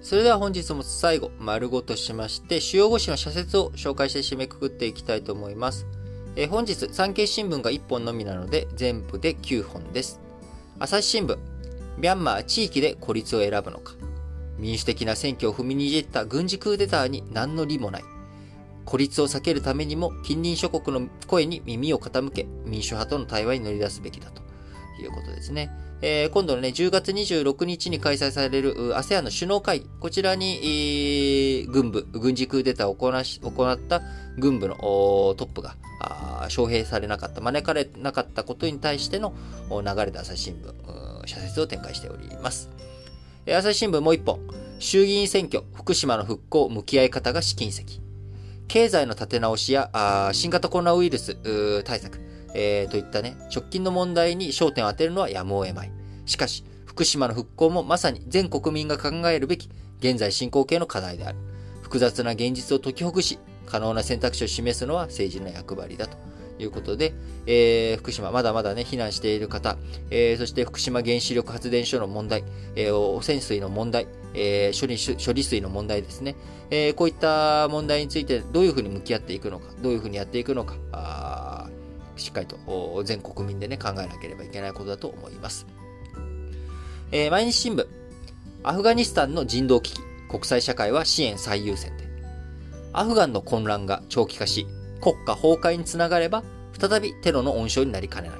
それでは本日も最後、丸ごとしまして、主要語詞の社説を紹介して締めくくっていきたいと思います。え、本日、産経新聞が1本のみなので、全部で9本です。朝日新聞、ミャンマー地域で孤立を選ぶのか。民主的な選挙を踏みにじった軍事クーデターに何の利もない。孤立を避けるためにも近隣諸国の声に耳を傾け、民主派との対話に乗り出すべきだということですね。えー、今度のね、10月26日に開催される ASEAN の首脳会議、こちらに、軍部、軍事クーデターを行行った軍部のトップが招聘されなかった、招かれなかったことに対しての流れで朝日新聞、社説を展開しております。朝日新聞もう一本、衆議院選挙、福島の復興、向き合い方が試金石。経済の立て直しや新型コロナウイルス対策、えー、といったね、直近の問題に焦点を当てるのはやむを得まい。しかし、福島の復興もまさに全国民が考えるべき現在進行形の課題である。複雑な現実を解きほぐし、可能な選択肢を示すのは政治の役割だということで、えー、福島、まだまだね、避難している方、えー、そして福島原子力発電所の問題、えー、汚染水の問題、えー、処理処理水の問題ですね、えー、こういった問題についてどういうふうに向き合っていくのか、どういうふうにやっていくのか、しっかりと全国民でね、考えなければいけないことだと思います。えー、毎日新聞、アフガニスタンの人道危機、国際社会は支援最優先で。アフガンの混乱が長期化し、国家崩壊につながれば、再びテロの温床になりかねない。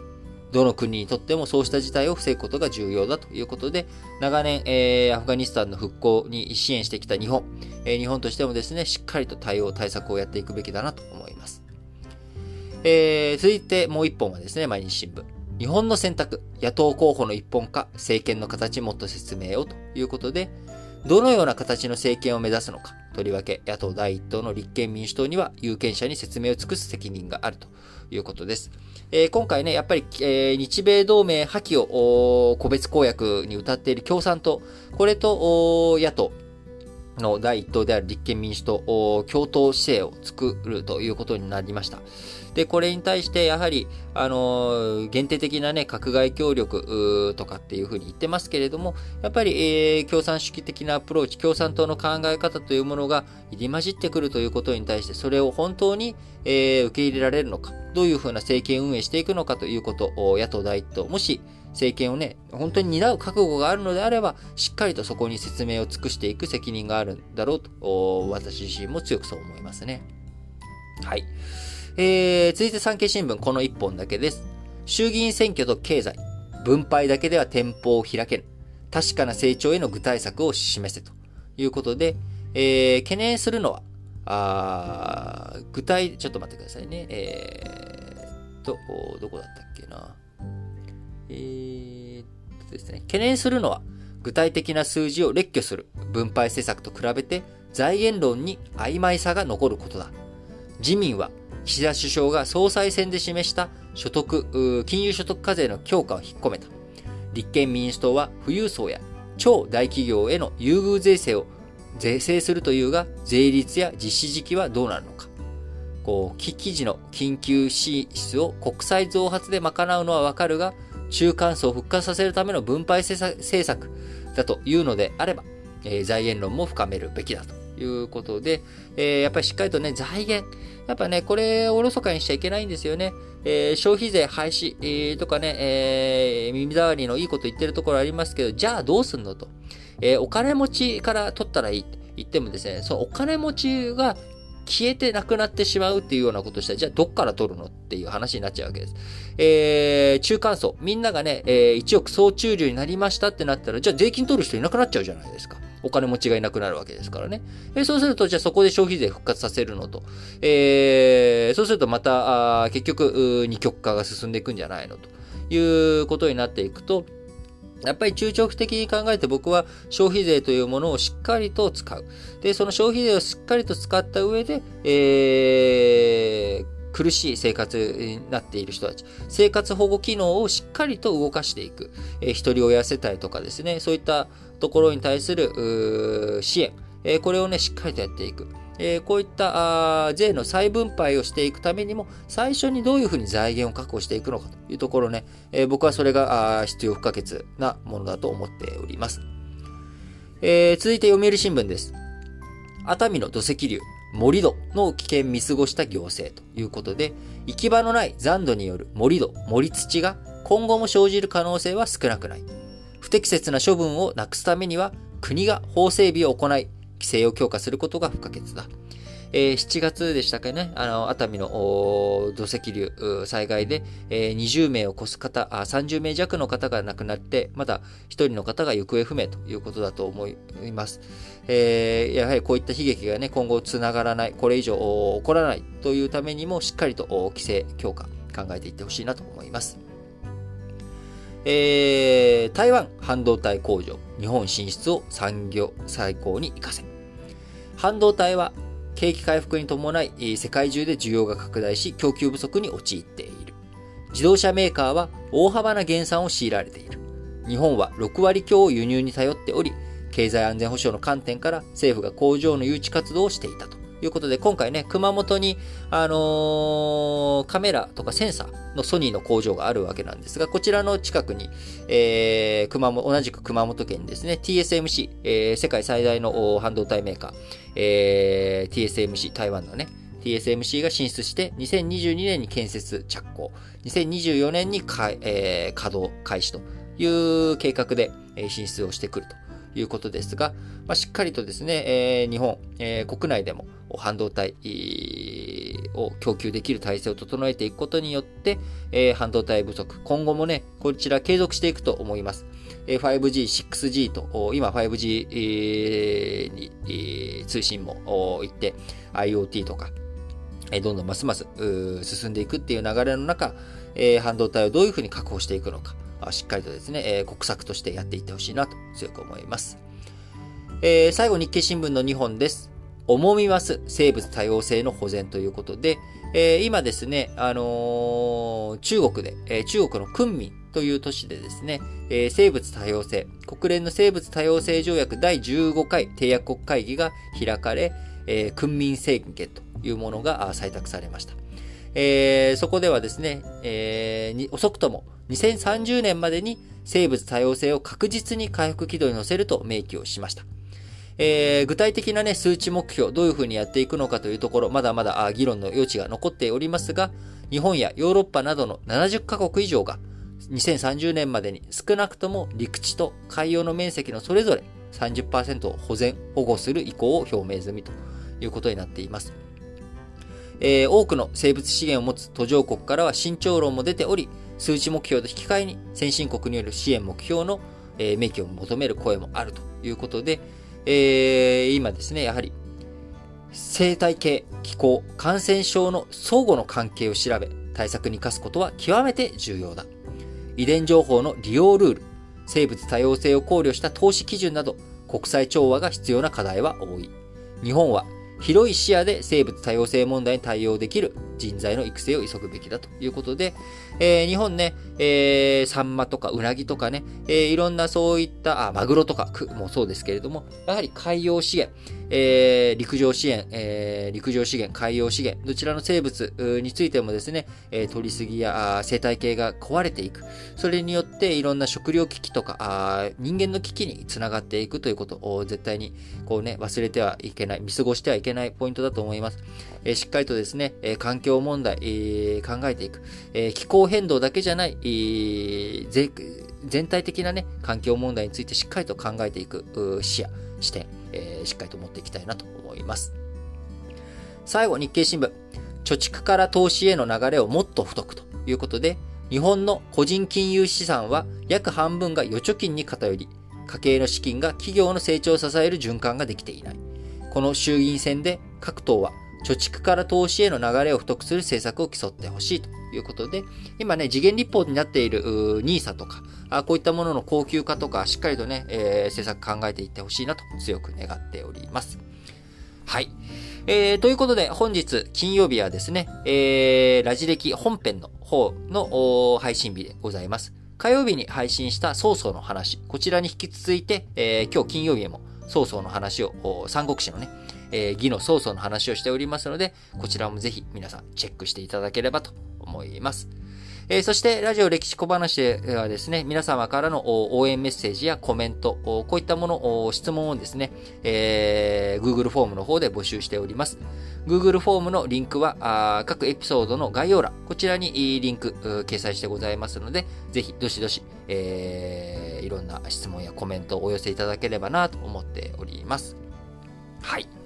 どの国にとってもそうした事態を防ぐことが重要だということで、長年、えー、アフガニスタンの復興に支援してきた日本、えー、日本としてもですね、しっかりと対応、対策をやっていくべきだなと思います。えー、続いてもう一本はですね、毎日新聞。日本の選択、野党候補の一本化、政権の形もっと説明をということで、どのような形の政権を目指すのか、とりわけ野党第一党の立憲民主党には有権者に説明を尽くす責任があるということです。えー、今回ね、やっぱり、えー、日米同盟破棄を個別公約に歌っている共産党、これと野党、の第一党である立憲民主党、共闘姿勢を作るということになりました。で、これに対して、やはり、あの、限定的なね、閣外協力とかっていうふうに言ってますけれども、やっぱり、えー、共産主義的なアプローチ、共産党の考え方というものが入り混じってくるということに対して、それを本当に、えー、受け入れられるのか、どういうふうな政権運営していくのかということを、野党第一党、もし、政権をね、本当に担う覚悟があるのであれば、しっかりとそこに説明を尽くしていく責任があるんだろうと、私自身も強くそう思いますね。はい。えー、続いて産経新聞この1本だけです。衆議院選挙と経済。分配だけでは店舗を開けぬ。確かな成長への具体策を示せということで、えー、懸念するのは、あ具体、ちょっと待ってくださいね。えー、と、どこだったっけな。えー、とですね。懸念するのは、具体的な数字を列挙する分配施策と比べて財源論に曖昧さが残ることだ。自民は岸田首相が総裁選で示した所得、金融所得課税の強化を引っ込めた。立憲民主党は富裕層や超大企業への優遇税制を税制するというが、税率や実施時期はどうなるのか。こう、記事の緊急支出を国債増発で賄うのはわかるが、中間層を復活させるための分配政策だというのであれば、えー、財源論も深めるべきだということで、えー、やっぱりしっかりとね、財源、やっぱね、これおろそかにしちゃいけないんですよね。えー、消費税廃止、えー、とかね、えー、耳障りのいいこと言ってるところありますけど、じゃあどうすんのと。えー、お金持ちから取ったらいいって言ってもですね、そのお金持ちが消えてなくなってしまうっていうようなことしたら、じゃあどっから取るのっていう話になっちゃうわけです。えー、中間層、みんながね、えー、1億総中流になりましたってなったら、じゃあ税金取る人いなくなっちゃうじゃないですか。お金持ちがいなくなるわけですからね。えー、そうすると、じゃあそこで消費税復活させるのと。えー、そうするとまた、あ結局、二極化が進んでいくんじゃないのということになっていくと、やっぱり中長期的に考えて僕は消費税というものをしっかりと使う。で、その消費税をしっかりと使った上で、えー、苦しい生活になっている人たち、生活保護機能をしっかりと動かしていく。えー、一人親世帯とかですね、そういったところに対する支援、えー、これをね、しっかりとやっていく。えー、こういったあ税の再分配をしていくためにも、最初にどういうふうに財源を確保していくのかというところね、えー、僕はそれが必要不可欠なものだと思っております。えー、続いて読売新聞です。熱海の土石流、盛土の危険見過ごした行政ということで、行き場のない残土による盛土、盛土が今後も生じる可能性は少なくない。不適切な処分をなくすためには、国が法整備を行い、規制を強化することが不可欠だ。えー、7月でしたっけね、あの、熱海の土石流災害で、えー、20名を超す方あ、30名弱の方が亡くなって、まだ1人の方が行方不明ということだと思います。えー、やはりこういった悲劇がね、今後つながらない、これ以上起こらないというためにも、しっかりと規制強化考えていってほしいなと思います。えー、台湾半導体工場、日本進出を産業最高に活かせ。半導体は景気回復に伴い、世界中で需要が拡大し、供給不足に陥っている。自動車メーカーは大幅な減産を強いられている。日本は6割強を輸入に頼っており、経済安全保障の観点から政府が工場の誘致活動をしていたと。ということで、今回ね、熊本に、あのー、カメラとかセンサーのソニーの工場があるわけなんですが、こちらの近くに、えー、熊本、同じく熊本県ですね、TSMC、えー、世界最大の半導体メーカー、えー、TSMC、台湾のね、TSMC が進出して、2022年に建設着工、2024年にか、えー、稼働開始という計画で進出をしてくると。いうことですが、まあ、しっかりとですね、えー、日本、えー、国内でも半導体を供給できる体制を整えていくことによって、えー、半導体不足、今後もね、こちら継続していくと思います。5G、6G と、今 5G に通信も行って、IoT とか、どんどんますます進んでいくっていう流れの中、半導体をどういうふうに確保していくのか、しっかりとですね、えー、国策としてやっていってほしいなと強く思います。えー、最後、日経新聞の2本です。重みます生物多様性の保全ということで、えー、今ですね、あのー、中国で、えー、中国の昆明という都市でですね、えー、生物多様性、国連の生物多様性条約第15回締約国会議が開かれ、えー、訓民宣言というものが採択されました。えー、そこではですね、えー、遅くとも2030年までに生物多様性を確実に回復軌道に乗せると明記をしました。えー、具体的なね、数値目標、どういうふうにやっていくのかというところ、まだまだ議論の余地が残っておりますが、日本やヨーロッパなどの70カ国以上が、2030年までに少なくとも陸地と海洋の面積のそれぞれ30%を保全、保護する意向を表明済みということになっています。えー、多くの生物資源を持つ途上国からは慎重論も出ており、数値目標と引き換えに先進国による支援目標の、えー、明記を求める声もあるということで、えー、今ですね、やはり生態系、気候、感染症の相互の関係を調べ、対策に生かすことは極めて重要だ。遺伝情報の利用ルール、生物多様性を考慮した投資基準など、国際調和が必要な課題は多い。日本は広い視野で生物多様性問題に対応できる人材の育成を急ぐべきだということで、えー、日本ね、えー、サンマとかウナギとかね、えー、いろんなそういった、あ、マグロとかもそうですけれども、やはり海洋資源、えー、陸上資源、えー、陸上資源、海洋資源、どちらの生物についてもですね、えー、取りすぎや生態系が壊れていく。それによっていろんな食料危機とか、あ人間の危機につながっていくということを絶対にこうね、忘れてはいけない、見過ごしてはいけないポイントだと思います。えー、しっかりとですね、えー、環境問題、えー、考えていく。えー、気候変動だけじゃない、えー、全体的なね、環境問題についてしっかりと考えていく視野、視点、えー、しっかりと持っていきたいなと思います。最後、日経新聞。貯蓄から投資への流れをもっと太くということで、日本の個人金融資産は約半分が預貯金に偏り、家計の資金が企業の成長を支える循環ができていない。この衆議院選で各党は貯蓄から投資への流れを太くする政策を競ってほしいということで、今ね、次元立法になっている NISA とか、あこういったものの高級化とか、しっかりとね、えー、政策考えていってほしいなと強く願っております。はい。えー、ということで、本日金曜日はですね、えー、ラジ歴本編の方の配信日でございます。火曜日に配信した曹操の話、こちらに引き続いて、えー、今日金曜日も曹操の話を、三国志のね、えー、義の曹操の話をしておりますので、こちらもぜひ皆さんチェックしていただければと思います。えー、そして、ラジオ歴史小話ではですね、皆様からの応援メッセージやコメント、こういったもの、質問をですね、えー、Google フォームの方で募集しております。Google フォームのリンクは、各エピソードの概要欄、こちらにリンク、掲載してございますので、ぜひ、どしどし、えー、いろんな質問やコメントをお寄せいただければなと思っております。はい。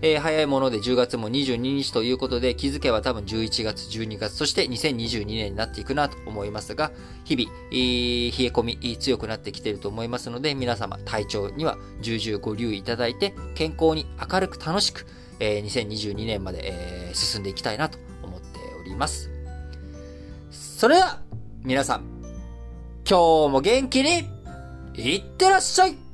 えー、早いもので10月も22日ということで、気づけば多分11月、12月、そして2022年になっていくなと思いますが、日々、えー、冷え込み強くなってきていると思いますので、皆様体調には重々ご留意いただいて、健康に明るく楽しく、えー、2022年まで、えー、進んでいきたいなと思っております。それでは、皆さん、今日も元気に、いってらっしゃい